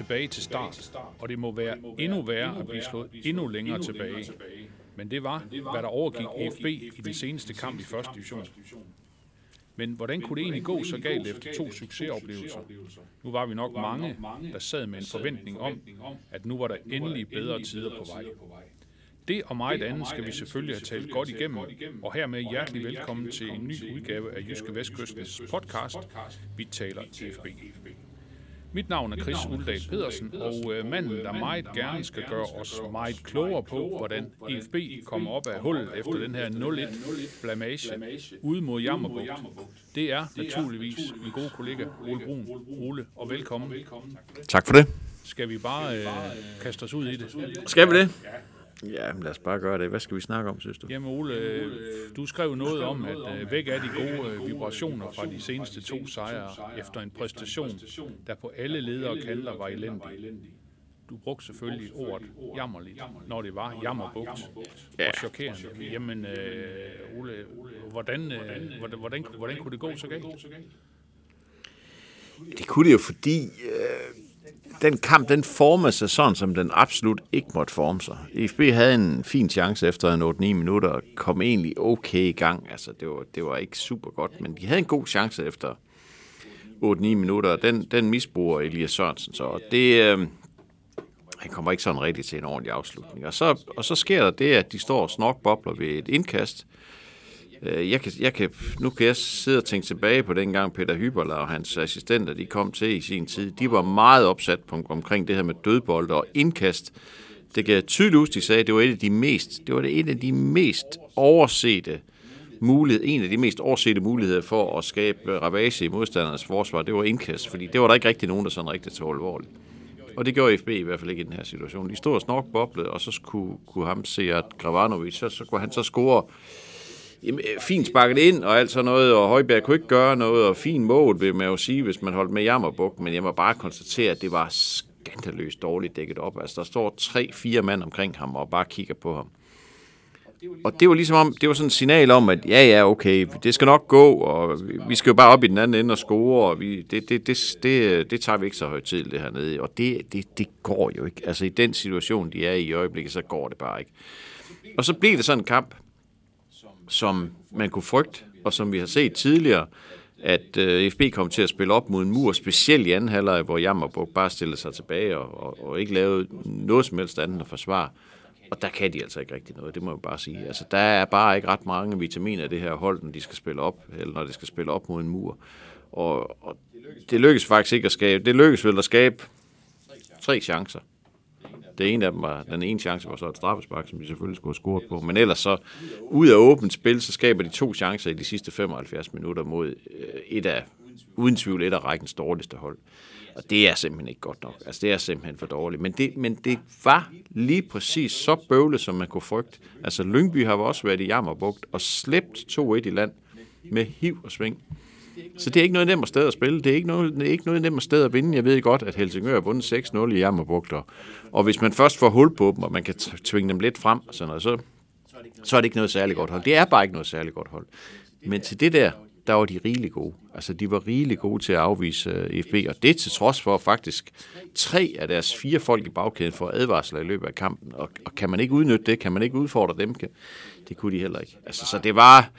tilbage til start, og det må være endnu værre at blive slået endnu længere tilbage. Men det var, hvad der overgik EFB i den seneste kamp i første division. Men hvordan kunne det egentlig gå så galt efter to succesoplevelser? Nu var vi nok mange, der sad med en forventning om, at nu var der endelig bedre tider på vej. Det og meget andet skal vi selvfølgelig have talt godt igennem, og hermed hjertelig velkommen til en ny udgave af Jyske Vestkystens podcast, Vi taler EFB. Mit navn er Chris Uldal Pedersen, og øh, manden, der meget gerne skal gøre os meget klogere på, hvordan EFB kommer op af hullet efter den her 0-1 blamage ude mod Jammerbugt, det er naturligvis min gode kollega Ole Brun. Ole, og velkommen. Tak for det. Skal vi bare øh, kaste os ud i det? Skal vi det? Ja, men lad os bare gøre det. Hvad skal vi snakke om, synes du? Jamen Ole, øh, du skrev noget om, at øh, væk er de gode øh, vibrationer fra de seneste to sejre efter en præstation, der på alle ledere og kanter var elendig. Du brugte selvfølgelig ordet jammerligt, når det var jammerbugt Ja. og chokerende. Jamen, øh, Ole, hvordan, øh, hvordan, hvordan, hvordan kunne det gå så galt? Det kunne det jo, fordi øh, den kamp, den formede sig sådan, som den absolut ikke måtte forme sig. EFB havde en fin chance efter en 8-9 minutter og kom egentlig okay i gang. Altså, det var, det var ikke super godt, men de havde en god chance efter 8-9 minutter, og den, den misbruger Elias Sørensen så. Og det, øh, han kommer ikke sådan rigtig til en ordentlig afslutning. Og så, og så sker der det, at de står og snokbobler ved et indkast, Øh, jeg kan, jeg kan, nu kan jeg sidde og tænke tilbage på dengang Peter Hyberler og hans assistenter, de kom til i sin tid. De var meget opsat på, omkring det her med dødbold og indkast. Det kan jeg tydeligt huske, de sagde, det var et af de mest, det var det et af de mest oversete mulighed, en af de mest oversete muligheder for at skabe ravage i modstandernes forsvar, det var indkast, fordi det var der ikke rigtig nogen, der sådan rigtig tog alvorligt. Og det gjorde FB i hvert fald ikke i den her situation. De stod og snorkboblede, og så kunne, kunne ham se, at Gravanovic, så, så kunne han så score Jamen, øh, fint sparket ind og alt sådan noget, og Højbjerg kunne ikke gøre noget, og fin mål, vil man jo sige, hvis man holdt med Jammerbuk, men jeg må bare konstatere, at det var skandaløst dårligt dækket op. Altså, der står tre-fire mand omkring ham og bare kigger på ham. Og det var ligesom om, det var sådan et signal om, at ja, ja, okay, det skal nok gå, og vi skal jo bare op i den anden ende og score, og vi, det, det, det, det, det tager vi ikke så højt til det hernede. Og det, det, det går jo ikke. Altså i den situation, de er i i øjeblikket, så går det bare ikke. Og så bliver det sådan en kamp, som man kunne frygte, og som vi har set tidligere, at øh, FB kom til at spille op mod en mur, specielt i anden halvleg, hvor Jammerburg bare stillede sig tilbage og, og, og ikke lavede noget som helst andet at forsvare. Og der kan de altså ikke rigtig noget, det må jeg bare sige. Altså, der er bare ikke ret mange vitaminer i det her hold, når de skal spille op, eller når de skal spille op mod en mur. Og, og det lykkes faktisk ikke at skabe, det lykkes vel at skabe tre chancer. Det ene af dem var, den ene chance var så et straffespark, som de selvfølgelig skulle have scoret på. Men ellers så, ud af åbent spil, så skaber de to chancer i de sidste 75 minutter mod øh, et af, uden tvivl, et af rækkens dårligste hold. Og det er simpelthen ikke godt nok. Altså, det er simpelthen for dårligt. Men det, men det var lige præcis så bøvlet, som man kunne frygte. Altså, Lyngby har også været i Jammerbugt og slæbt 2-1 i land med hiv og sving. Så det er ikke noget nemt sted at spille. Det er ikke noget, det er ikke noget nemt sted at vinde. Jeg ved godt, at Helsingør har vundet 6-0 i Jammerbugt. Og, hvis man først får hul på dem, og man kan tvinge dem lidt frem, sådan noget, så, så er det ikke noget særligt godt hold. Det er bare ikke noget særligt godt hold. Men til det der, der var de rigeligt gode. Altså, de var rigeligt gode til at afvise øh, FB, og det til trods for faktisk tre af deres fire folk i bagkæden får advarsler i løbet af kampen. Og, og kan man ikke udnytte det, kan man ikke udfordre dem, kan, det kunne de heller ikke. Altså, så det var,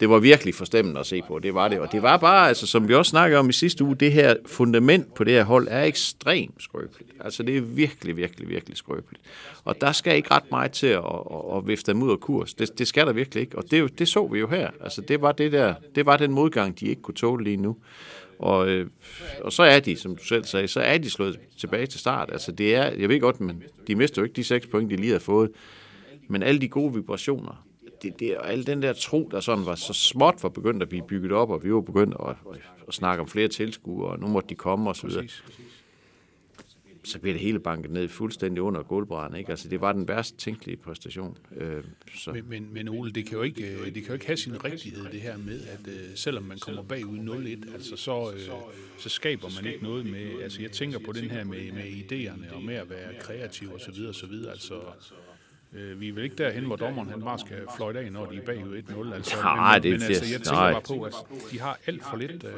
det var virkelig forstemmende at se på. Det var det. Og det var bare, altså, som vi også snakkede om i sidste uge, det her fundament på det her hold er ekstremt skrøbeligt. Altså, det er virkelig, virkelig, virkelig skrøbeligt. Og der skal ikke ret meget til at, at, at vifte dem ud af kurs. Det, det skal der virkelig ikke. Og det, det så vi jo her. Altså, det var, det, der, det var den modgang, de ikke kunne tåle lige nu. Og, øh, og så er de, som du selv sagde, så er de slået tilbage til start. Altså, det er, jeg ved godt, men de mister jo ikke de seks point, de lige har fået. Men alle de gode vibrationer, det, det, og al den der tro, der sådan var så småt var begyndt at blive bygget op, og vi var begyndt at, at, snakke om flere tilskuere, og nu måtte de komme og så videre. så bliver det hele banket ned fuldstændig under gulvbrænden. Ikke? Altså, det var den værste tænkelige præstation. Øh, så. Men, men, men Ole, det kan, jo ikke, øh, det kan jo ikke have sin rigtighed, det her med, at øh, selvom man kommer bagud 0-1, altså så, øh, så skaber man ikke noget med, altså jeg tænker på den her med, med idéerne og med at være kreativ og så videre, og så videre, altså Øh, vi er vel ikke derhen, hvor dommeren han bare skal fløjte af, når de er bagud 1-0. Altså, Nej, men, det er men, altså, jeg tænker nej. bare på, at de har alt for lidt øh,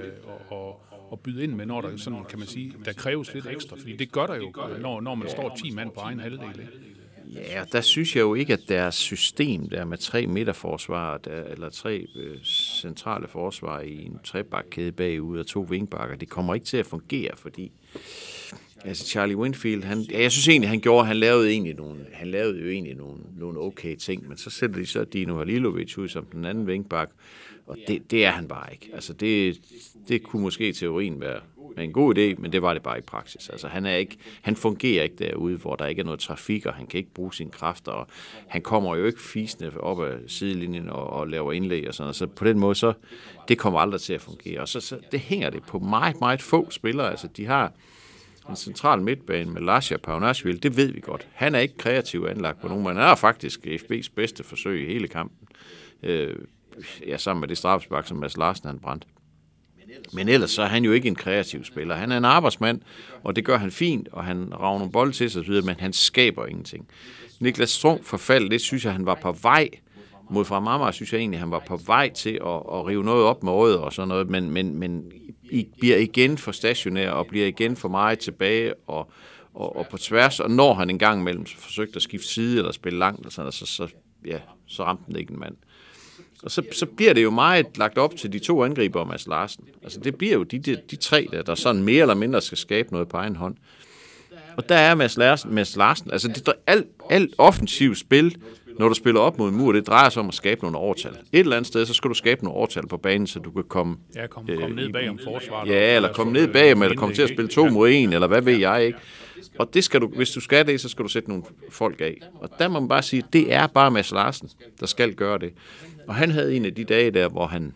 at, at, byde ind med, når der sådan, kan man sige, der kræves lidt ekstra. Fordi det gør der jo, når, når man står 10 mand på egen halvdel. Ikke? Ja, der synes jeg jo ikke, at deres system der med tre midterforsvar, der, eller tre øh, centrale forsvar i en trebakkæde bagud og to vingbakker, det kommer ikke til at fungere, fordi altså Charlie Winfield, han, ja, jeg synes egentlig, han gjorde, han lavede, egentlig nogle, han lavede jo egentlig nogle, nogle okay ting, men så sætter de så Dino Halilovic ud som den anden vingbak, og det, det er han bare ikke. Altså det, det kunne måske i teorien være en god idé, men det var det bare i praksis. Altså han, er ikke, han fungerer ikke derude, hvor der ikke er noget trafik, og han kan ikke bruge sine kræfter, og han kommer jo ikke fisende op ad sidelinjen og, og laver indlæg og sådan noget. Så på den måde, så det kommer aldrig til at fungere. Og så, så det hænger det på meget, meget få spillere. Altså de har en central midtbane med Lasja Paunashvili, det ved vi godt. Han er ikke kreativ anlagt på nogen, men han er faktisk FB's bedste forsøg i hele kampen. Øh, ja, sammen med det straffespark, som Mads Larsen han brændte. Men ellers så er han jo ikke en kreativ spiller. Han er en arbejdsmand, og det gør han fint, og han rager nogle bolde til sig, men han skaber ingenting. Niklas Strunk forfald, det synes jeg, han var på vej mod fra Marmar, synes jeg egentlig, han var på vej til at, at rive noget op med øjet og sådan noget, men, men, men i bliver igen for stationær og bliver igen for meget tilbage og, og, og på tværs, og når han en gang imellem forsøgte at skifte side eller spille langt, og sådan, så, så, ja, så ramte den ikke en mand. Og så, så bliver det jo meget lagt op til de to angriber Mads Larsen. Altså det bliver jo de, de, de tre, der, der sådan mere eller mindre skal skabe noget på egen hånd. Og der er Mads Larsen, Mads Larsen altså det, alt, alt offensivt spil, når du spiller op mod en mur, det drejer sig om at skabe nogle overtal. Et eller andet sted, så skal du skabe nogle overtal på banen, så du kan komme... Ja, komme kom ned bag om forsvaret. Ja, eller komme ned bag om, eller komme til at spille to mod en, eller hvad ved jeg ikke. Og det skal du, hvis du skal det, så skal du sætte nogle folk af. Og der må man bare sige, det er bare Mads Larsen, der skal gøre det. Og han havde en af de dage der, hvor han,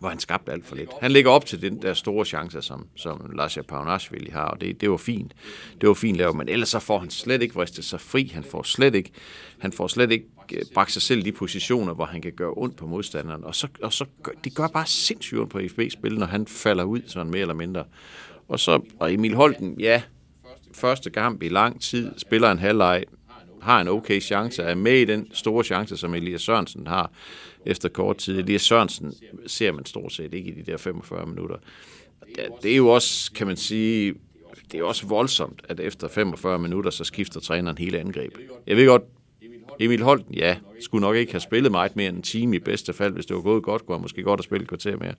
hvor han skabte alt for lidt. Han ligger op til den der store chance, som, som Lasja Paunashvili har, og det, det var fint. Det var fint lavet, men ellers så får han slet ikke vristet sig fri. Han får slet ikke, han får slet ikke øh, bragt sig selv i de positioner, hvor han kan gøre ondt på modstanderen. Og, så, og så gør, det gør bare sindssygt ondt på FB-spil, når han falder ud sådan mere eller mindre. Og så, og Emil Holten, ja, første kamp i lang tid, spiller en halvleg, har en okay chance, er med i den store chance, som Elias Sørensen har efter kort tid. Elias Sørensen ser man stort set ikke i de der 45 minutter. Det er jo også, kan man sige, det er også voldsomt, at efter 45 minutter, så skifter træneren hele angrebet. Jeg ved godt, Emil Holten, ja, skulle nok ikke have spillet meget mere end en time i bedste fald. Hvis det var gået godt, kunne han måske godt have spillet et kvarter mere.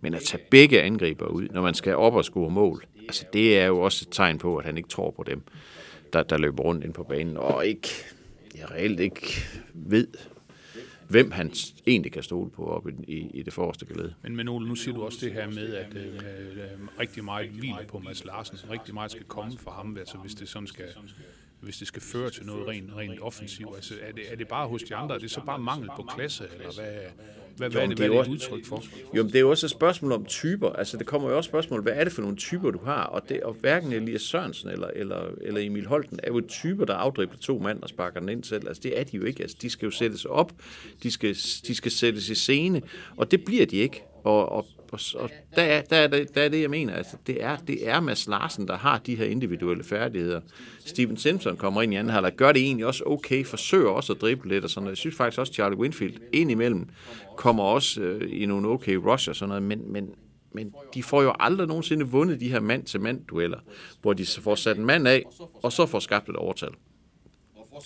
Men at tage begge angriber ud, når man skal op og score mål, altså det er jo også et tegn på, at han ikke tror på dem, der, der løber rundt ind på banen, og ikke, jeg reelt ikke ved, hvem han egentlig kan stole på op i, i, i det forreste geled. Men, men Ole, nu siger du også det her med, at øh, øh rigtig meget hviler på Mads Larsen. Rigtig meget skal komme fra ham, altså hvis det sådan skal hvis det skal føre til noget rent, rent offensivt. Altså, er, det, er det bare hos de andre? Er det så bare mangel på klasse, eller hvad, hvad, hvad, er, det, hvad er det et udtryk for? Jo, men det er jo også et spørgsmål om typer. Altså, det kommer jo også spørgsmål, hvad er det for nogle typer, du har? Og, det, og hverken Elias Sørensen eller, eller, eller Emil Holten er jo typer, der afdribler to mand og sparker den ind selv. Altså, det er de jo ikke. Altså, de skal jo sættes op, de skal, de skal sættes i scene, og det bliver de ikke. Og, og, og, og der, er, der, er det, der er det, jeg mener. Altså, det, er, det er Mads Larsen, der har de her individuelle færdigheder. Steven Simpson kommer ind i anden halvleg, gør det egentlig også okay, forsøger også at drible lidt og sådan noget. Jeg synes faktisk også, Charlie Winfield indimellem kommer også øh, i nogle okay rush og sådan noget, men, men, men de får jo aldrig nogensinde vundet de her mand-til-mand-dueller, hvor de får sat en mand af, og så får skabt et overtal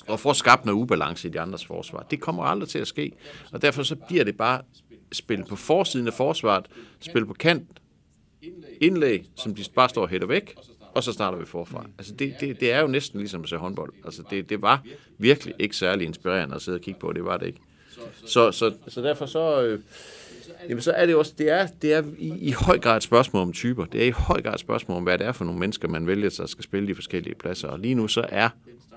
og får skabt noget ubalance i de andres forsvar. Det kommer aldrig til at ske, og derfor så bliver det bare spil på forsiden af forsvaret, spil på kant, indlæg, som de bare står og hætter væk, og så starter vi forfra. Altså det, det, det er jo næsten ligesom at se håndbold. Altså det, det var virkelig ikke særlig inspirerende at sidde og kigge på, det var det ikke. Så, så, så derfor så, øh, jamen så er det også, det er, det er i, i høj grad et spørgsmål om typer. Det er i høj grad et spørgsmål om, hvad det er for nogle mennesker, man vælger sig skal spille de forskellige pladser. Og lige nu så er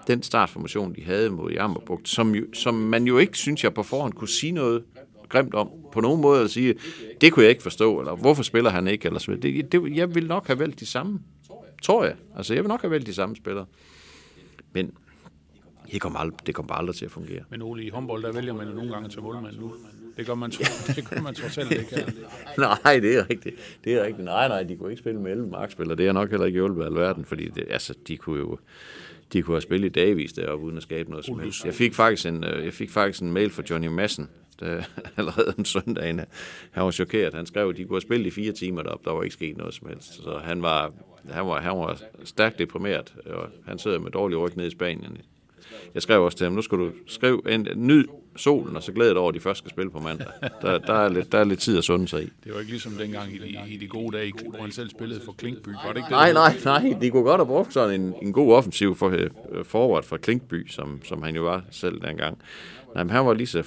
den startformation, de havde mod Jammerbugt, som, jo, som man jo ikke, synes jeg, på forhånd kunne sige noget grimt om, på nogen måde at sige, det kunne jeg ikke forstå, eller hvorfor spiller han ikke, eller så det, det, jeg vil nok have valgt de samme Tror jeg. Altså, jeg vil nok have valgt de samme spillere. Men det kommer, aldrig, det kommer bare aldrig til at fungere. Men Ole, i håndbold, der vælger man jo nogle gange til målmand nu. Det gør man, tro- det gør man trods alt ikke nej, det er rigtigt. Det er rigtigt. Nej, nej, de kunne ikke spille med 11 markspillere. Det er nok heller ikke hjulpet alverden, fordi det, altså, de kunne jo de kunne have spillet i dagvis deroppe, uden at skabe noget som helst. Jeg fik faktisk en, øh, jeg fik faktisk en mail fra Johnny Madsen, der, allerede om søndagen. Han var chokeret. Han skrev, at de kunne have spillet i fire timer deroppe. Der var ikke sket noget som helst. Så han var, han var, han var stærkt deprimeret, og han sidder med dårlig ryg nede i Spanien. Jeg skrev også til ham, nu skal du skrive en, nyd solen, og så glæder dig over, at de først skal spille på mandag. Der, der, er, lidt, der er lidt tid at sunde sig i. Det var ikke ligesom dengang i de, i de gode dage, hvor han selv spillede for Klinkby. Var det ikke det? Nej, det nej, nej. De kunne godt have brugt sådan en, en god offensiv for, uh, forward fra Klinkby, som, som han jo var selv dengang. Nej, men han var lige så,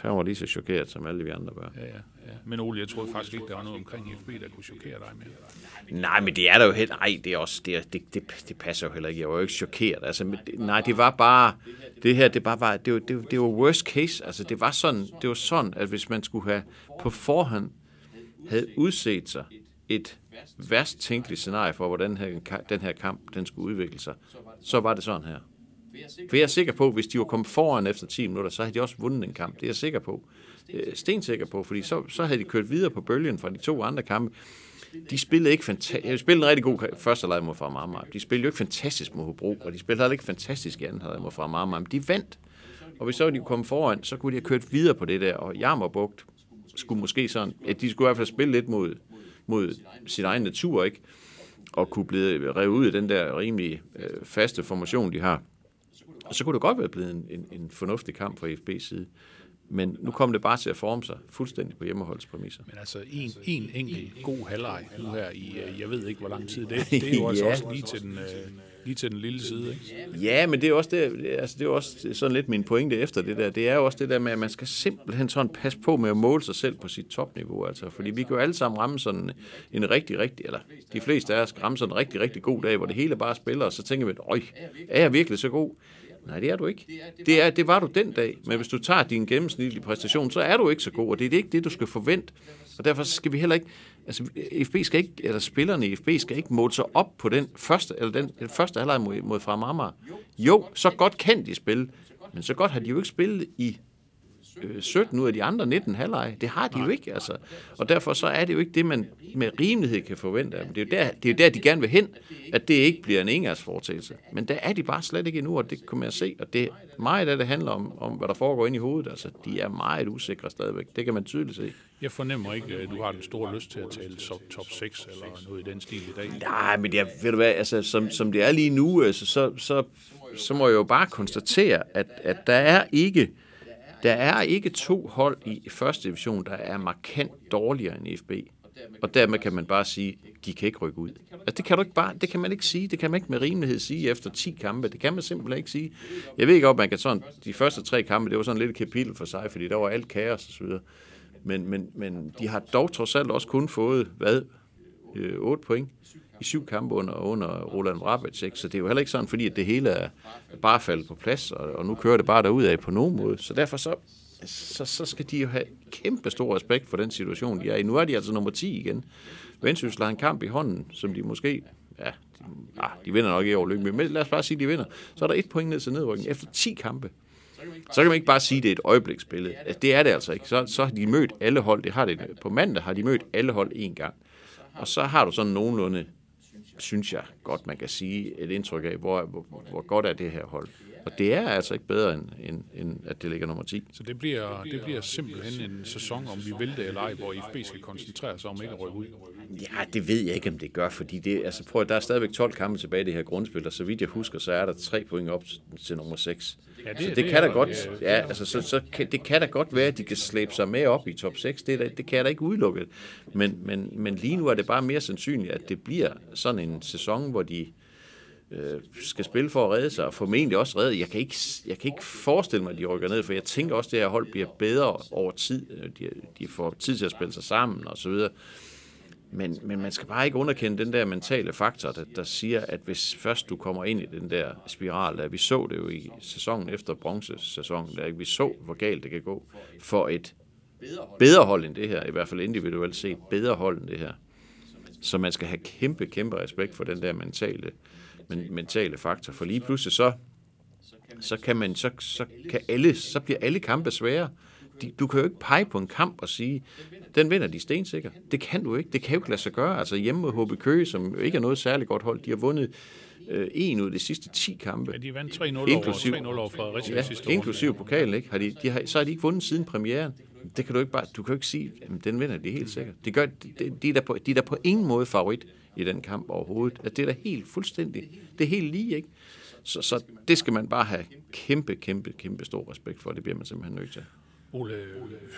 han var lige så chokeret, som alle vi andre var. Ja, ja, ja. Men Ole, jeg troede faktisk ikke, der var noget omkring FB, der kunne chokere dig mere. Nej, men det er der jo heller... Nej, det, er også, det, er- det, det, det passer jo heller ikke. Jeg var jo ikke chokeret. Altså, men det, nej, det var bare... Det her, det bare var... Det var, det, var- det var worst case. Altså, det var sådan, det var sådan, at hvis man skulle have på forhånd havde udset sig et værst tænkeligt scenarie for, hvordan her, den her kamp den skulle udvikle sig, så var det sådan her. For jeg er sikker på, at hvis de var kommet foran efter 10 minutter, så havde de også vundet en kamp. Det er jeg sikker på. Øh, Stensikker på, fordi så, så havde de kørt videre på bølgen fra de to andre kampe. De spillede ikke fantastisk. De spillede en rigtig god første leg mod Marmar. De spillede jo ikke fantastisk mod Hobro, og de spillede heller ikke fantastisk i anden halvleg mod fra Marmar, men de vandt. Og hvis så de kom foran, så kunne de have kørt videre på det der, og Jammerbugt skulle måske sådan, at de skulle i hvert fald spille lidt mod, mod sin egen natur, ikke? Og kunne blive revet ud af den der rimelig øh, faste formation, de har. Og så kunne det godt være blevet en, en, en fornuftig kamp fra FB's side. Men nu kom det bare til at forme sig fuldstændig på hjemmeholdspræmisser. Men altså, en, en enkelt god halvleg nu her i, øh, jeg ved ikke, hvor lang tid det er. Det er jo altså Ja. også lige til den, øh, lige til den lille side, ikke? Ja, men det er også det, altså det er også sådan lidt min pointe efter det der. Det er jo også det der med, at man skal simpelthen sådan passe på med at måle sig selv på sit topniveau. Altså, fordi vi kan jo alle sammen ramme sådan en rigtig, rigtig, eller de fleste af os kan ramme sådan en rigtig, rigtig god dag, hvor det hele bare spiller, og så tænker vi, øj, er jeg virkelig så god? Nej, det er du ikke. Det, er, det var du den dag, men hvis du tager din gennemsnitlige præstation, så er du ikke så god, og det er ikke det, du skal forvente. Og derfor skal vi heller ikke, altså FB skal ikke, eller spillerne i FB skal ikke måle sig op på den første, eller den, den første halvleg mod, mod fra Marmar. Jo, så godt kan de spille, men så godt har de jo ikke spillet i 17 ud af de andre 19 halvleje. Det har de jo ikke, altså. Og derfor så er det jo ikke det, man med rimelighed kan forvente af dem. Det er jo der, det er jo der de gerne vil hen, at det ikke bliver en engangsforetagelse. Men der er de bare slet ikke endnu, og det kommer jeg at se. Og det meget af det handler om, om, hvad der foregår inde i hovedet. Altså, de er meget usikre stadigvæk. Det kan man tydeligt se. Jeg fornemmer ikke, at du har den store lyst til at tale top, top 6 eller noget i den stil i dag. Nej, men jeg, ved du hvad, altså, som, som det er lige nu, altså, så, så, så må jeg jo bare konstatere, at, at der er ikke der er ikke to hold i første division, der er markant dårligere end FB. Og dermed kan man bare sige, de kan ikke rykke ud. Altså, det kan du ikke bare, det kan man ikke sige, det kan man ikke med rimelighed sige efter 10 kampe. Det kan man simpelthen ikke sige. Jeg ved ikke, om man kan sådan, de første tre kampe, det var sådan lidt et kapitel for sig, fordi der var alt kaos og så videre. Men, men, men de har dog trods alt også kun fået, hvad, øh, 8 point i syv kampe under, under Roland Vrabec, ikke? Så det er jo heller ikke sådan, fordi at det hele er bare faldet på plads, og, og nu kører det bare derud af på nogen måde. Så derfor så, så, så skal de jo have kæmpe stor respekt for den situation, de er i. Nu er de altså nummer 10 igen. Vendsyssel har en kamp i hånden, som de måske, ja, de, ah, de vinder nok i over Lyngby, men lad os bare sige, at de vinder. Så er der et point ned til nedrykning efter 10 kampe. Så kan man ikke bare sige, at det er et øjebliksbillede. Altså, Det er det altså ikke. Så, så har de mødt alle hold. Det har det. På mandag har de mødt alle hold en gang. Og så har du sådan nogenlunde, synes jeg godt, man kan sige, et indtryk af, hvor, hvor, hvor godt er det her hold. Og det er altså ikke bedre, end, end, end at det ligger nummer 10. Så det bliver, det bliver simpelthen en sæson, om vi vil det eller ej, hvor IFB skal koncentrere sig om ikke at rykke ud. Ja, det ved jeg ikke, om det gør, fordi det, altså, prøv, der er stadigvæk 12 kampe tilbage i det her grundspil, og så vidt jeg husker, så er der tre point op til, nummer 6. Ja, det- så det, det kan da godt, ja, altså, så, så kan, det kan da godt være, at de kan slæbe sig med op i top 6. Det, det kan jeg da ikke udelukke. Men, men, men lige nu er det bare mere sandsynligt, at det bliver sådan en sæson, hvor de øh, skal spille for at redde sig, og formentlig også redde. Jeg kan, ikke, jeg kan ikke forestille mig, at de rykker ned, for jeg tænker også, at det her hold bliver bedre over tid. Øh, de, de får tid til at spille sig sammen, og så videre. Men, men man skal bare ikke underkende den der mentale faktor, der, der siger, at hvis først du kommer ind i den der spiral, der vi så det jo i sæsonen efter bronzesæsonen, der vi så, hvor galt det kan gå for et bedre hold end det her, i hvert fald individuelt set, bedre hold end det her, Så man skal have kæmpe, kæmpe respekt for den der mentale, men, mentale faktor. For lige pludselig så, så kan man, så, så kan alle, så bliver alle kampe svære. De, du kan jo ikke pege på en kamp og sige, den vinder de stensikker. Det kan du ikke. Det kan jo ikke lade sig gøre. Altså hjemme mod HB Køge, som ikke er noget særligt godt hold, de har vundet øh, en ud af de sidste 10 kampe. Ja, de vandt 3-0 over, Inklusiv- 3-0 over Fredericia Ja, sidste år. inklusiv pokalen, ikke? Har de, de har, så har de ikke vundet siden premieren. Det kan du ikke bare, du kan jo ikke sige, at den vinder de helt sikkert. Det gør, de, de, er der på, de er der på ingen måde favorit i den kamp overhovedet. Altså, det er da helt fuldstændig, det er helt lige, ikke? Så, så det skal man bare have kæmpe, kæmpe, kæmpe stor respekt for. Det bliver man simpelthen nødt til. Ole,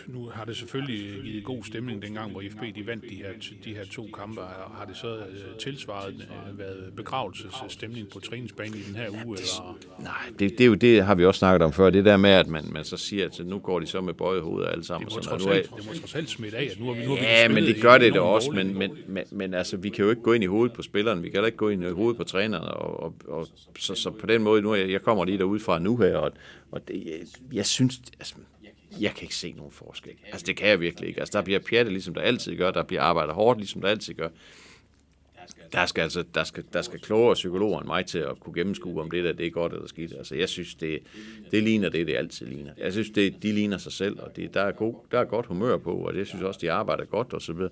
nu har det selvfølgelig givet god stemning dengang, hvor IFB de vandt de her, de her to kampe. Har det så øh, tilsvaret øh, været begravelsesstemning på træningsbanen i den her uge? Eller? Nej, det, det, er jo det, har vi også snakket om før. Det der med, at man, man så siger, at nu går de så med bøjet hoveder alle sammen. Det må, trods er- alt, det må trods alt smitte af, at nu har vi, nu har vi Ja, men det gør det da også, men, men, men, men altså, vi kan jo ikke gå ind i hovedet på spilleren, vi kan heller ikke gå ind i hovedet på træneren, og, og, og så, så på den måde, nu jeg, jeg kommer lige derude fra nu her, og, og det, jeg, jeg synes, altså, jeg kan ikke se nogen forskel. Altså, det kan jeg virkelig ikke. Altså, der bliver pjattet, ligesom der altid gør, der bliver arbejdet hårdt, ligesom der altid gør. Der skal altså, der skal, der skal klogere psykologer end mig til at kunne gennemskue, om det der det er godt eller skidt. Altså, jeg synes, det, det ligner det, det altid ligner. Jeg synes, det, de ligner sig selv, og det, der, er god, der er godt humør på, og jeg synes også, de arbejder godt og så videre.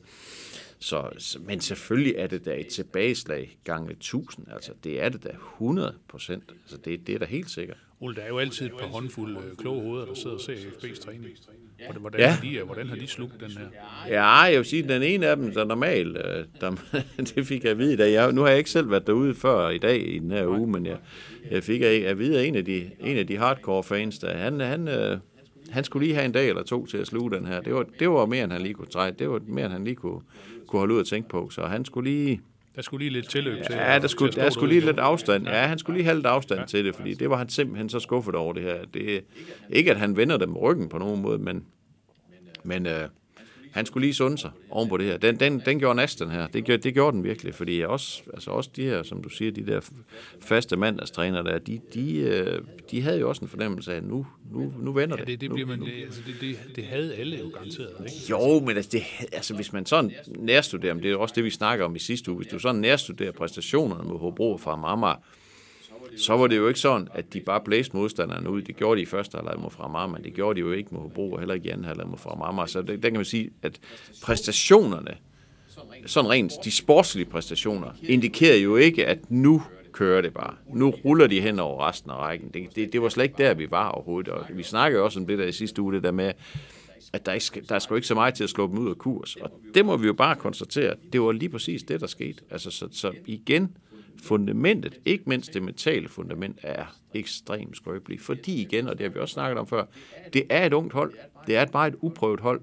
Så, så, men selvfølgelig er det da et tilbageslag gange 1000. Altså, det er det da 100 procent. Altså, det, det er da helt sikkert. Ole, der er jo altid et par håndfulde øh, kloge hoveder, der sidder og ser FB's træning. Hvordan, hvordan, Ja. de, øh, hvordan har de slugt den her? Ja, jeg vil sige, at den ene af dem, der er normal, øh, der, det fik jeg at vide i dag. Jeg, nu har jeg ikke selv været derude før i dag i den her uge, men jeg, jeg fik at at vide af en af de, en af de hardcore fans, der han, han, øh, han skulle lige have en dag eller to til at sluge den her. Det var, det var mere, end han lige kunne træde. Det var mere, end han lige kunne, kunne holde ud og tænke på. Så han skulle lige... Der skulle lige lidt tilløb til. Ja, der skulle, der skulle lige lidt afstand. Ja, han skulle lige have lidt afstand til det, fordi det var han simpelthen så skuffet over det her. Det ikke, at han vender dem ryggen på nogen måde, men, men øh, han skulle lige sunde sig oven på det her. Den, den, den gjorde næsten her. Det, gjorde- det gjorde den virkelig, fordi også, altså også de her, som du siger, de der faste mandagstræner der, de, de, øh, de havde jo også en fornemmelse af, at nu, nu, nu vender Ja, det. det, det, Nu- bliver man, det, altså det, det, det havde alle jo garanteret, ikke? jo, men altså, det, altså hvis man sådan nærstuderer, men det er også det, vi snakker om i sidste uge, hvis du sådan nærstuderer præstationerne mod Hobro fra Marmar, så var det jo ikke sådan, at de bare blæste modstanderne ud. Det gjorde de i første halvleg mod Fremar, men det gjorde de jo ikke mod Hobro, og heller ikke i anden halvleg mod Fremar. Så det, der kan man sige, at præstationerne, sådan rent de sportslige præstationer, indikerer jo ikke, at nu kører det bare. Nu ruller de hen over resten af rækken. Det, det, det var slet ikke der, vi var overhovedet. Og vi snakkede jo også om det der i sidste uge, det der med, at der, ikke skal, der er sgu ikke så meget til at slå dem ud af kurs. Og det må vi jo bare konstatere, det var lige præcis det, der skete. Altså, så, så igen, fundamentet, ikke mindst det mentale fundament, er ekstremt skrøbeligt. Fordi igen, og det har vi også snakket om før, det er et ungt hold. Det er et bare et uprøvet hold.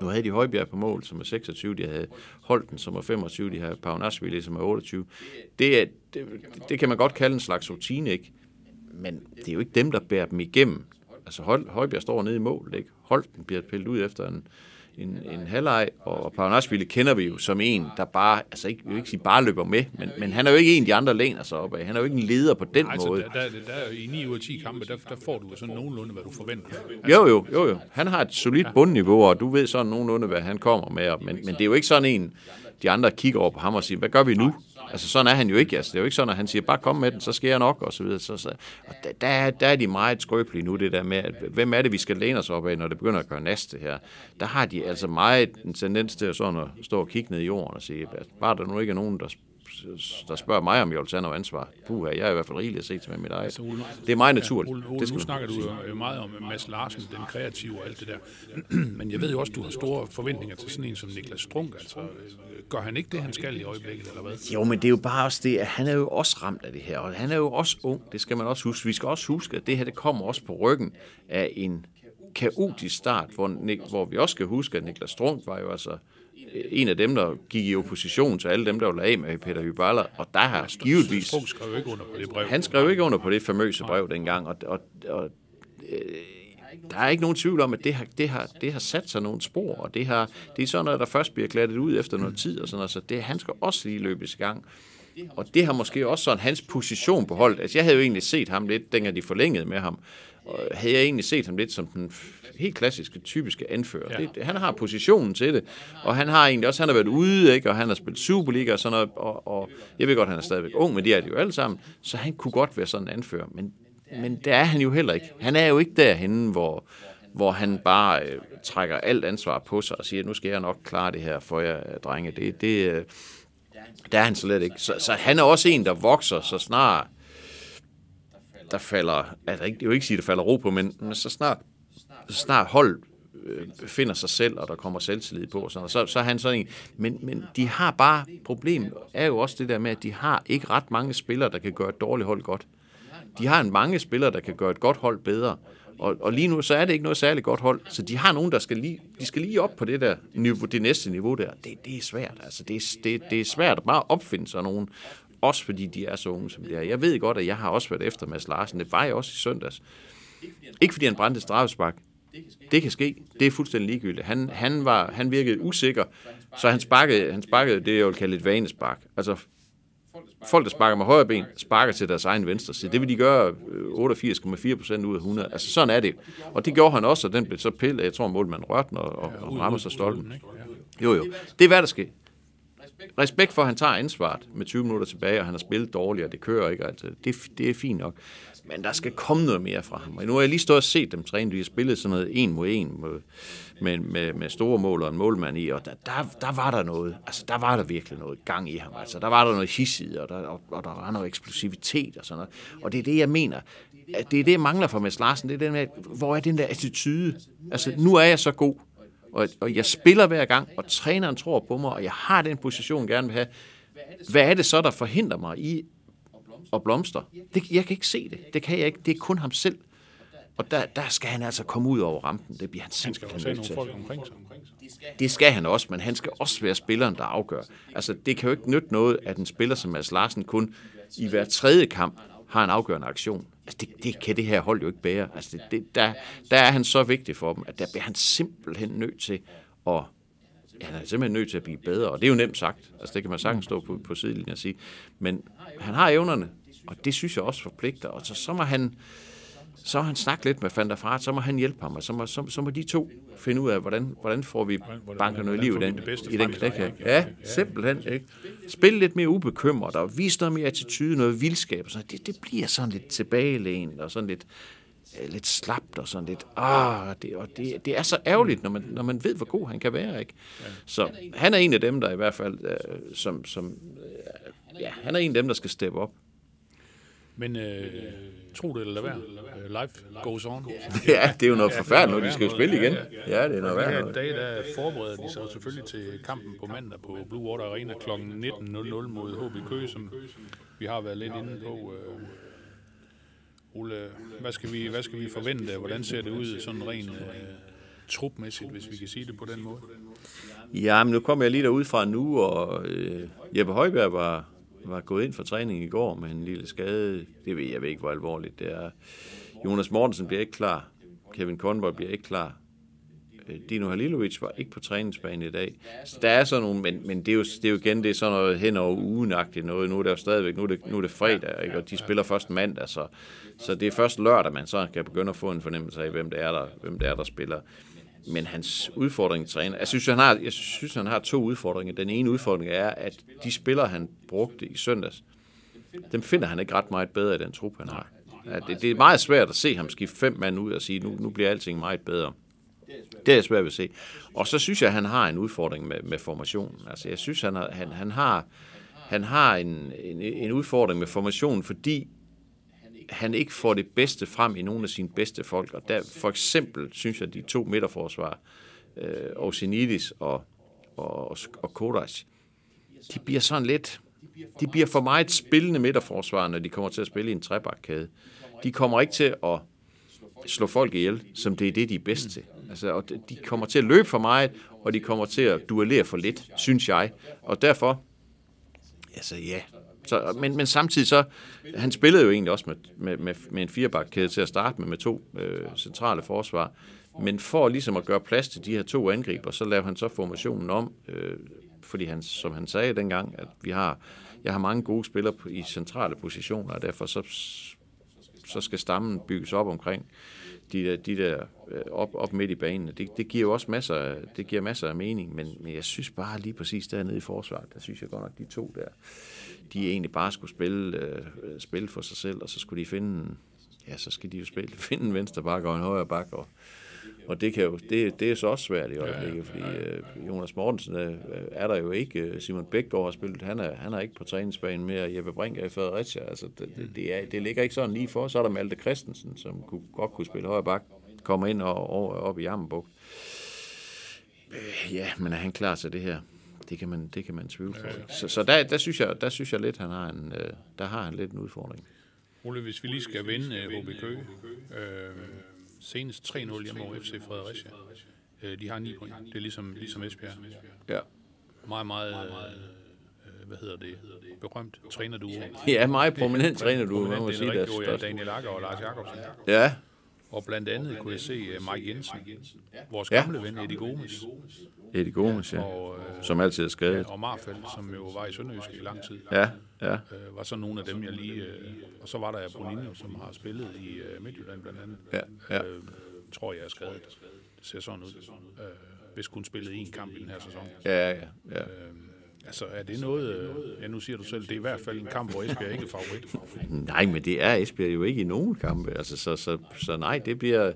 Nu havde de Højbjerg på mål, som er 26, de havde Holten, som er 25, de havde Paunasvili, som er 28. Det, er, det, det kan man godt kalde en slags rutine, ikke? Men det er jo ikke dem, der bærer dem igennem. Altså Høj- Højbjerg står nede i målet, ikke? Holten bliver pillet ud efter en, en, en halvleg, og Paunasvili kender vi jo som en, der bare, altså ikke, jeg vil ikke sige bare løber med, men, men han er jo ikke en, de andre læner sig op af. Han er jo ikke en leder på den Altså, måde. der, der, der, i 9 ud af 10 kampe, der, der får du sådan nogenlunde, hvad du forventer. Jo, jo, jo, jo. Han har et solidt bundniveau, og du ved sådan nogenlunde, hvad han kommer med. Men, men det er jo ikke sådan en, de andre kigger over på ham og siger, hvad gør vi nu? Altså sådan er han jo ikke. Altså, det er jo ikke sådan, at han siger, bare kom med den, så sker jeg nok, og så videre. Så, så, og der, der, er- der er de meget skrøbelige nu, det der med, at, hvem er det, vi skal læne os op af, når det begynder at gøre næste her. Der har de altså meget en tendens til at, sådan at stå og kigge ned i jorden og sige, bare der nu ikke er nogen, der der spørger mig, om jeg vil tage noget ansvar. Puh, jeg er i hvert fald rigeligt at se til med mit eget. Altså, Ole, Det er meget naturligt. Ole, Ole, det skal nu snakker du jo meget om Mads Larsen, den kreative og alt det der. Men jeg ved jo også, du har store forventninger til sådan en som Niklas Strunk. Altså, øh, gør han ikke det, han skal i øjeblikket, eller hvad? Jo, men det er jo bare også det, at han er jo også ramt af det her, og han er jo også ung, det skal man også huske. Vi skal også huske, at det her, det kommer også på ryggen af en kaotisk start, hvor, hvor vi også skal huske, at Niklas Strunk var jo altså en af dem, der gik i opposition til alle dem, der var af med Peter Hyballa, og der har givetvis... Strunk skrev ikke under på det brev. Han skrev ikke under på det famøse brev dengang, og, og, og øh, der er ikke nogen tvivl om, at det har, det har, det har sat sig nogle spor, og det, har, det er sådan noget, der først bliver glattet ud efter noget tid, og sådan noget, så det, han skal også lige løbes i gang. Og det har måske også sådan hans position på holdet. Altså, jeg havde jo egentlig set ham lidt, dengang de forlængede med ham, og havde jeg egentlig set ham lidt som den helt klassiske, typiske anfører. Ja. Det, han har positionen til det, og han har egentlig også, han har været ude, ikke, og han har spillet Superliga og sådan noget, og, og jeg ved godt, han er stadigvæk ung, men de er det jo alle sammen, så han kunne godt være sådan en anfører, men, men det er han jo heller ikke. Han er jo ikke derhenne, hvor, hvor han bare øh, trækker alt ansvar på sig og siger, nu skal jeg nok klare det her for jer, drenge. Det, det, øh, der er han slet ikke. Så, så han er også en, der vokser, så snart der falder, altså ikke, det vil ikke sige, at der falder ro på, men, men så snart, så snart hold øh, finder sig selv, og der kommer selvtillid på, og sådan, og så, så er han sådan en. Men, men de har bare, problemet er jo også det der med, at de har ikke ret mange spillere, der kan gøre et dårligt hold godt. De har en mange spillere, der kan gøre et godt hold bedre. Og, og lige nu, så er det ikke noget særligt godt hold. Så de har nogen, der skal lige, de skal lige op på det der niveau, det næste niveau der. Det, det er svært. Altså, det, det, det er svært at bare opfinde sig nogen. Også fordi de er så unge, som de er. Jeg ved godt, at jeg har også været efter Mads Larsen. Det var jeg også i søndags. Ikke fordi han brændte straffespark. Det kan ske. Det er fuldstændig ligegyldigt. Han, han, var, han virkede usikker, så han sparkede, han sparkede det, jeg vil kalde et vanespark. Altså, folk, der sparker med højre ben, sparker til deres egen venstre side. Det vil de gøre 88,4 procent ud af 100. Altså sådan er det. Og det gjorde han også, og den blev så pillet. Jeg tror, målmanden rørte den og, og, og rammer sig stolpen. Jo, jo. Det er hvad der sker. Respekt for, at han tager ansvaret med 20 minutter tilbage, og han har spillet dårligt, og det kører ikke. Altså, det, det er fint nok. Men der skal komme noget mere fra ham. Og nu har jeg lige stået og set dem træne. De har spillet sådan noget en mod en med, med, med, med store mål og en målmand i, og der, der, der var der noget. Altså, der var der virkelig noget gang i ham. Altså, der var der noget hissigt, og der, og, og der var noget eksplosivitet og sådan noget. Og det er det, jeg mener. At det er det, jeg mangler fra Mads Larsen. Det er den med, hvor er den der attitude? Altså, nu er jeg så god, og, og jeg spiller hver gang, og træneren tror på mig, og jeg har den position, jeg gerne vil have. Hvad er det så, der forhindrer mig i at blomstre? Det, jeg kan ikke se det. Det kan jeg ikke. Det er kun ham selv. Og der, der skal han altså komme ud over rampen. Det bliver han simpelthen nødt til. folk omkring sig. Det skal han også, men han skal også være spilleren, der afgør. Altså, det kan jo ikke nytte noget, at en spiller som Mads Larsen kun i hver tredje kamp har en afgørende aktion. Altså, det, det kan det her hold jo ikke bære. Altså, det, det, der, der er han så vigtig for dem, at der bliver han simpelthen nødt til at Ja, han er simpelthen nødt til at blive bedre, og det er jo nemt sagt. Altså, det kan man sagtens stå på, på sidelinjen og sige. Men han har evnerne, og det synes jeg også forpligter. Og så, så må han, så han snakke lidt med Van der Fart, så må han hjælpe ham, og så må, så, så må de to finde ud af, hvordan, hvordan får vi banket noget liv i den, i den knæk her. Ja, simpelthen. Ikke? Spil lidt mere ubekymret, og vis noget mere attitude, noget vildskab. Og sådan. Det, det bliver sådan lidt tilbagelænt, og sådan lidt, øh, lidt slapt, og sådan lidt, ah, det, og det, det er så ærgerligt, når man, når man ved, hvor god han kan være. Ikke? Så han er en af dem, der i hvert fald, øh, som, som øh, ja, han er en af dem, der skal steppe op. Men øh, tro det eller lad være. Øh, Life goes on. Ja, det er jo noget forfærdeligt nu, de skal jo spille igen. Ja, det er noget værd. dag, der forbereder de sig selvfølgelig til kampen på mandag på Blue Water Arena kl. 19.00 mod HB Køge, som vi har været lidt inde på. Øh, Ole, hvad skal, vi, hvad skal vi forvente? Hvordan ser det ud sådan rent øh, trupmæssigt, hvis vi kan sige det på den måde? Ja, men nu kommer jeg lige derud fra nu, og øh, Jeppe Højberg var, var gået ind for træning i går med en lille skade. Det ved jeg ved ikke, hvor alvorligt det er. Jonas Mortensen bliver ikke klar. Kevin Conboy bliver ikke klar. Øh, Dino Halilovic var ikke på træningsbanen i dag. Så der er sådan nogle, men, men det, er jo, det er jo igen det er sådan noget hen over ugenagtigt noget. Nu er det jo stadigvæk, nu er det, nu er det fredag, ikke? og de spiller først mandag, så, så det er først lørdag, man så kan begynde at få en fornemmelse af, hvem det er, der, hvem det er, der spiller. Men hans udfordring træner, jeg synes, han har, jeg synes, han har to udfordringer. Den ene udfordring er, at de spillere, han brugte i søndags, dem finder han ikke ret meget bedre i den trup, han har. Ja, det, det er meget svært at se ham skifte fem mand ud og sige, nu, nu bliver alting meget bedre. Det er svært ved at se. Og så synes jeg, at han har en udfordring med, med formationen. Altså, jeg synes, han har, han, han har, han har en, en, en udfordring med formationen, fordi han ikke får det bedste frem i nogle af sine bedste folk. Og der, for eksempel synes jeg, at de to midterforsvar, øh, Osinidis og, og, og Kodas, de bliver sådan lidt, de bliver for meget spillende midterforsvar, når de kommer til at spille i en trebakkæde. De kommer ikke til at slå folk ihjel, som det er det, de er bedst til. Altså, og de kommer til at løbe for meget, og de kommer til at duellere for lidt, synes jeg. Og derfor, altså ja, så, men, men samtidig så, han spillede jo egentlig også med, med, med, med en firebakkæde til at starte med, med to øh, centrale forsvar. Men for ligesom at gøre plads til de her to angriber, så lavede han så formationen om, øh, fordi han, som han sagde dengang, at vi har jeg har mange gode spillere i centrale positioner, og derfor så, så skal stammen bygges op omkring de der, de der øh, op, op midt i banen. Det, det giver jo også masser, det giver masser af mening, men, men jeg synes bare lige præcis dernede i forsvaret, der synes jeg godt nok, de to der, de egentlig bare skulle spille, øh, spille for sig selv, og så skulle de finde, ja, så skal de jo spille, finde en venstre bakke og en højre bakke, og, og det, kan jo, det, det er så også svært i øjeblikket, fordi øh, Jonas Mortensen øh, er der jo ikke. Øh, Simon Bækgaard har spillet, han er, han er ikke på træningsbanen mere. Jeppe Brink er i Fredericia. Altså, det, det, er, det ligger ikke sådan lige for. Så er der Malte Christensen, som kunne, godt kunne spille højre bak, kommer ind og over, op i Jammerbugt. Øh, ja, men er han klar til det her? Det kan man, det kan man tvivle på. ikke? Så, så der, der, synes jeg, der synes jeg lidt, han har en, øh, der har han lidt en udfordring. Ole, hvis vi lige skal vinde uh, HB Køge, øh, senest 3-0 hjemme over FC Fredericia. Øh, de har 9 point. Det er ligesom, ligesom Esbjerg. Ja. Meget, meget, øh, hvad hedder det, berømt trænerduo. Ja, meget prominent træner du, man må Prominent, sige det er ja, Daniel Akker og Lars Jakobsen. Ja, Og blandt andet kunne jeg se uh, Mike Jensen, vores gamle ven Eddie Gomes, Eddie Gomes, ja. og, øh, Som altid er skadet. og Marfeldt, som jo var i Sønderjysk i lang tid. Ja, ja. øh, var så nogle af dem, jeg lige... Øh, og så var der Bruninho, som har spillet i øh, Midtjylland blandt andet. Ja, ja. Øh, tror jeg er skadet. Det ser sådan ud. Øh, hvis kun spillede én kamp i den her sæson. Ja, ja, ja. Altså, er det noget... Øh, ja, nu siger du selv, det er i hvert fald en kamp, hvor Esbjerg ikke er favorit. Nej, men det er Esbjerg jo ikke i nogen kampe. Altså, så, så, så nej, det bliver...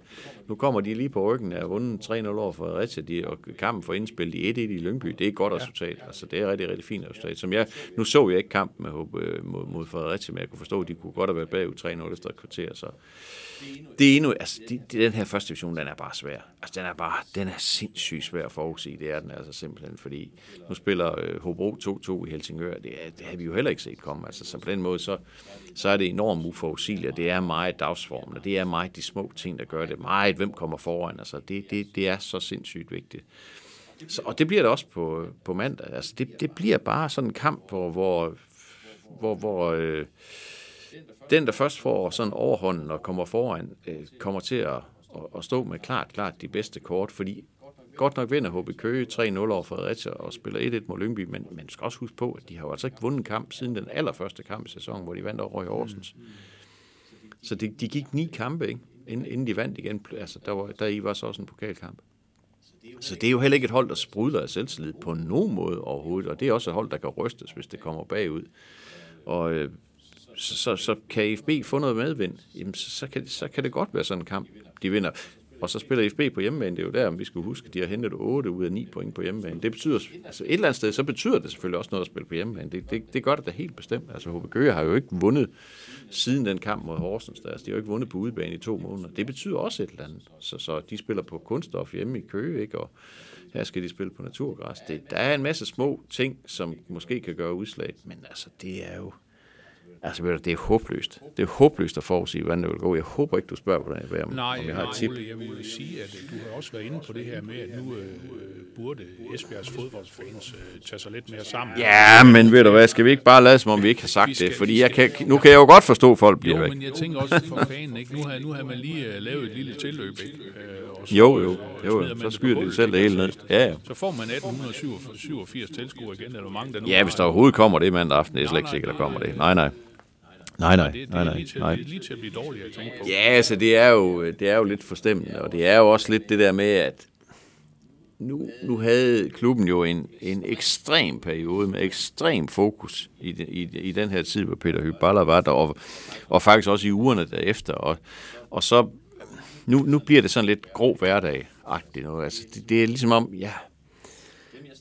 Nu kommer de lige på ryggen af vundet 3-0 over Fredericia, de, og kampen for indspil i 1-1 i Lyngby. Det er et godt resultat. Altså, det er et rigtig, rigtig fint resultat. Som jeg, nu så jeg ikke kampen med, HB mod, mod Fredericia, men jeg kunne forstå, at de kunne godt have været bagud 3-0 efter et kvarter. Så det er endnu, altså, de, de, den her første division, den er bare svær. Altså, den er bare, den er sindssygt svær at forudse, Det er den altså simpelthen, fordi nu spiller øh, Hobro 2-2 i Helsingør. Det, det har vi jo heller ikke set komme. Altså, så på den måde, så, så er det enormt uforudsigeligt, og det er meget dagsformen, og det er meget de små ting, der gør det. Meget, hvem kommer foran. Altså, det, det, det er så sindssygt vigtigt. Så, og det bliver det også på, på mandag. Altså, det, det bliver bare sådan en kamp, hvor, hvor, hvor, hvor øh, den, der først får sådan overhånden og kommer foran, øh, kommer til at, at, stå med klart, klart de bedste kort, fordi godt nok vinder HB Køge 3-0 over Fredericia og spiller 1-1 mod Lyngby, men man skal også huske på, at de har jo altså ikke vundet en kamp siden den allerførste kamp i sæsonen, hvor de vandt over i Horsens. Så de, de gik ni kampe, ikke? Inden, inden de vandt igen. Altså, der, var, der i var så også en pokalkamp. Så det er jo heller ikke et hold, der sprudler af selvtillid på nogen måde overhovedet, og det er også et hold, der kan rystes, hvis det kommer bagud. Og øh, så, så, så kan FB få noget medvind, jamen, så, så, kan, så kan det godt være sådan en kamp, de vinder. Og så spiller FB på hjemmebane, det er jo der, vi skal huske, de har hentet 8 ud af 9 point på hjemmebane. Det betyder, altså et eller andet sted, så betyder det selvfølgelig også noget at spille på hjemmebane. Det, det, det gør det da helt bestemt. Altså HB Køge har jo ikke vundet siden den kamp mod Horsens. Der. Altså, de har jo ikke vundet på udebane i to måneder. Det betyder også et eller andet. Så, så de spiller på kunststof hjemme i Køge, ikke? og her skal de spille på naturgræs. Det, der er en masse små ting, som måske kan gøre udslag, men altså, det er jo... Altså, ved du, det er håbløst. Det er håbløst at forudsige, hvordan det vil gå. Jeg håber ikke, du spørger, hvordan jeg vil, om, Nej, om jeg har et nej tip. Ole, jeg vil sige, at øh, du har også været inde på det her med, at nu øh, burde Esbjergs fodboldfans øh, tage sig lidt mere sammen. Ja, men ved du hvad, skal vi ikke bare lade som om vi ikke har sagt skal- det? Fordi jeg kan, nu kan jeg jo godt forstå, at folk bliver Jo, væk. men jeg tænker også for fanden, ikke? Nu har, nu har man lige uh, lavet et lille tilløb, ikke? Øh, og så, Jo, jo, øh, jo, Så det skyder på de gulvet, selv det hele ned. Altså, Ja, ja. Så får man 1887 tilskuere igen, eller hvor mange der nu Ja, hvis der overhovedet kommer det mandag aften, det er slet ikke sikkert, der det- kommer det. Nej, nej. Nej, nej, det, det, nej, er nej, lige til, nej. det er lige til at blive dårligere at tænke på. Ja, altså det er jo, det er jo lidt forstemmende, og det er jo også lidt det der med, at nu, nu havde klubben jo en, en ekstrem periode med ekstrem fokus i, de, i, i den her tid, hvor Peter Hyballa var der, og, og faktisk også i ugerne derefter. Og, og så, nu, nu bliver det sådan lidt grå hverdag-agtigt noget. Altså, det, det er ligesom om, ja,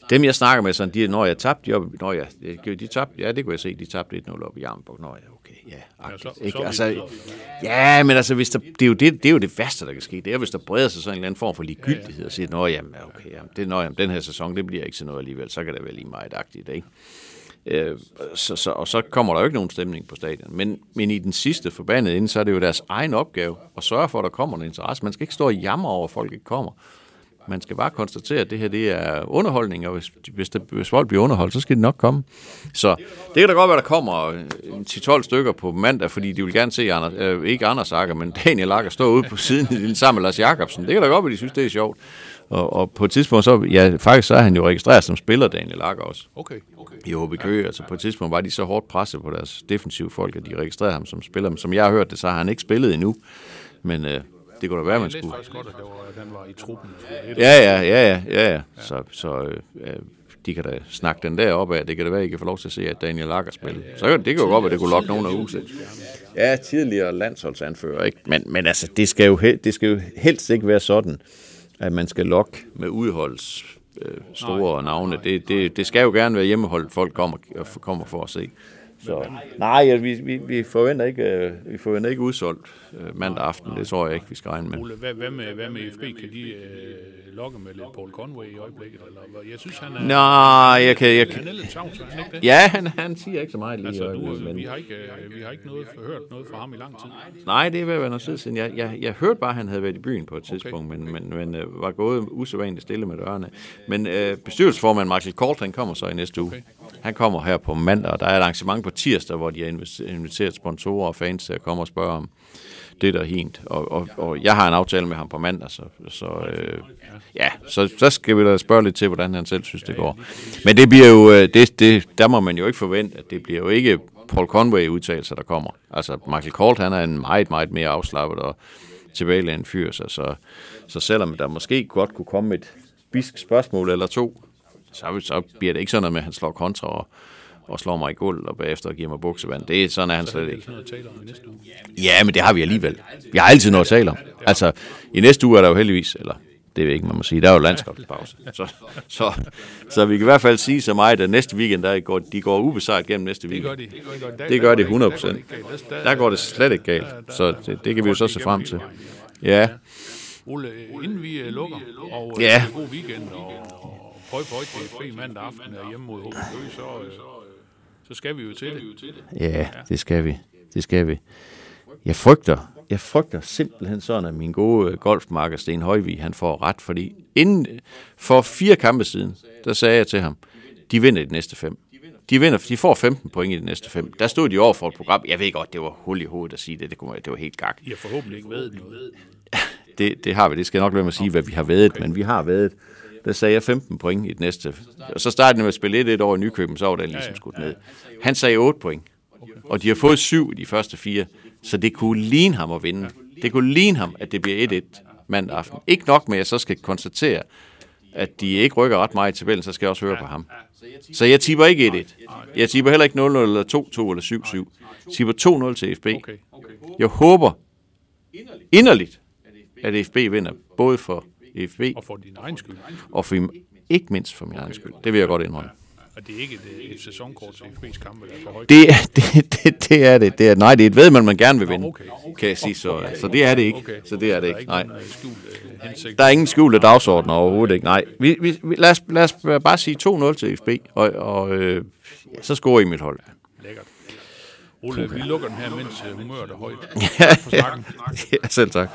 dem jeg snakker med, sådan, de, når jeg tabte, de, når jeg, de tabte, ja, det kunne jeg se, de tabte 1-0 op i Jamborg. Nå ja, okay, ja, agtigt, så- så ikke? vi- Altså, ja, men altså, hvis der, det, er jo det, det er jo det værste, der kan ske. Det er, hvis der breder sig sådan en eller anden form for ligegyldighed, og siger, nå, jamen, okay, jamen, det, nå, jamen, den her sæson, det bliver ikke til noget alligevel, så kan det være lige meget agtigt, ikke? Øh, så, så, og så kommer der jo ikke nogen stemning på stadion. Men, men i den sidste forbandede ende, så er det jo deres egen opgave at sørge for, at der kommer en interesse. Man skal ikke stå og jamre over, at folk ikke kommer. Man skal bare konstatere, at det her det er underholdning, og hvis, hvis, der, hvis folk bliver underholdt, så skal de nok komme. Så det kan da godt være, der kommer en 10-12 stykker på mandag, fordi de vil gerne se, Anders, øh, ikke Anders Akker, men Daniel Akker stå ude på siden sammen med Lars Jakobsen. Det kan da godt være, de synes, det er sjovt. Og, og på et tidspunkt, så, ja, faktisk så er han jo registreret som spiller, Daniel Lager også Okay, okay. i HB Køge. Altså på et tidspunkt var de så hårdt presset på deres defensive folk, at de registrerede ham som spiller. Men som jeg har hørt det, så har han ikke spillet endnu. Men øh, det kunne da være, Jeg man skulle. faktisk godt, at, det var, at han var i truppen. Ja, ja, ja, ja, ja, ja. Så, så øh, de kan da snakke den der op af. Det kan da være, I kan få lov til at se, at Daniel Lager spiller. Så det kan jo godt være, det kunne lokke nogen af huset. Ja, tidligere landsholdsanfører, ikke? Men, men altså, det skal, jo, he- det skal jo helst ikke være sådan, at man skal lokke med udholds øh, store Nej. navne. Det, det, det skal jo gerne være hjemmeholdt, folk kommer, kommer for at se. Så, nej, vi, vi, vi, forventer ikke, øh, vi forventer ikke udsolgt øh, mandag aften. Det tror jeg ikke, vi skal regne med. Ole, hvad, hvad, med, hvad med FB? Kan de øh, lokke med lidt Paul Conway i øjeblikket? Eller, jeg synes, han er, Nej, jeg kan... Jeg han er lidt tavs, han ikke det? ja, han, han siger ikke så meget lige Altså, du, øjeblikket, men... vi har ikke, øh, vi har ikke noget, hørt noget fra ham i lang tid. Nej, det er ved at være noget tid siden. Jeg, jeg, jeg hørte bare, at han havde været i byen på et tidspunkt, men, men, men øh, var gået usædvanligt stille med dørene. Men øh, bestyrelsesformand Michael Colt, han kommer så i næste uge. Han kommer her på mandag, og der er et arrangement på tirsdag, hvor de har inviteret- sponsorer og fans til at komme og spørge om det, der er hent. Og, og, og jeg har en aftale med ham på mandag, så, så, øh, ja, så, så skal vi da spørge lidt til, hvordan han selv synes, det går. Men det bliver jo, øh, det, det, der må man jo ikke forvente, at det bliver jo ikke Paul Conway udtalelser, der kommer. Altså, Michael Colt, han er en meget, meget mere afslappet og tilbagelænet fyr, så, så, så selvom der måske godt kunne komme et bisk spørgsmål eller to, så, så bliver det ikke sådan noget med, at han slår kontra og, og slår mig i gulv og bagefter giver mig buksevand. Det er sådan, er han slet ikke. Ja, men det har vi alligevel. Vi har altid noget at tale om. Altså, i næste uge er der jo heldigvis, eller det ved jeg ikke, man må sige, der er jo landskabspause. Så, så, så vi kan i hvert fald sige så meget, at næste weekend, der går, de går ubesejret gennem næste weekend. de. Det gør de, Det gør de Der går 100 ikke procent. galt. Der- Der går det slet ikke galt. Så det, det kan vi jo så se frem til. Ja, Ole, inden vi øh, lukker, og øh, Ja. god weekend, og prøv på til FB mandag aften er hjemme mod HB Køge, så, øh, så skal vi jo til det. ja, det skal vi. Det skal vi. Jeg frygter, jeg frygter simpelthen sådan, at min gode øh, golfmarker Sten Højvig, han får ret, fordi inden for fire kampe siden, der sagde jeg til ham, de vinder de næste fem. De, vinder, de får 15 point i de næste fem. Der stod de over for et program. Jeg ved godt, det var hul i hovedet at sige det. Det, kunne, det var helt gak. Har forhåbentlig ikke ved noget. Det, det har vi. Det skal jeg nok lade med at sige, hvad vi har været, men vi har været. Der sagde jeg 15 point i det næste. Og så startede de med at spille 1 et over i Nykøben, så var det ligesom skudt ned. Han sagde 8 point. Og de har fået 7 i de første fire. Så det kunne ligne ham at vinde. Det kunne ligne ham, at det bliver 1-1 mandag aften. Ikke nok med, at jeg så skal konstatere, at de ikke rykker ret meget i tabellen, så skal jeg også høre på ham. Så jeg tipper ikke 1-1. Jeg tipper heller ikke 0-0 eller 2-2 eller 7-7. Jeg tipper 2-0 til FB. Jeg håber inderligt, at FB vinder, både for FB Og for din egen skyld. og for, ikke mindst for min egen skyld. Det vil jeg godt indrømme. Og det er ikke et, et sæsonkort til FB's kampe, der er for højt. Det, er- det, det, det er det. det er, nej, det er et vedmål, man gerne vil vinde, okay. kan jeg sige. Så, så det er det ikke. Okay. Så det er det ikke. Nej. øh, øh. Der er ingen skjulte dagsordner overhovedet ikke. Nej. Vi, vi, lad, os, lad os bare sige 2-0 til FB, og, og øh, så scorer I mit hold. Lækkert. Ole, vi lukker den her, mens øh, humøret er højt. For snakken. ja, selv tak.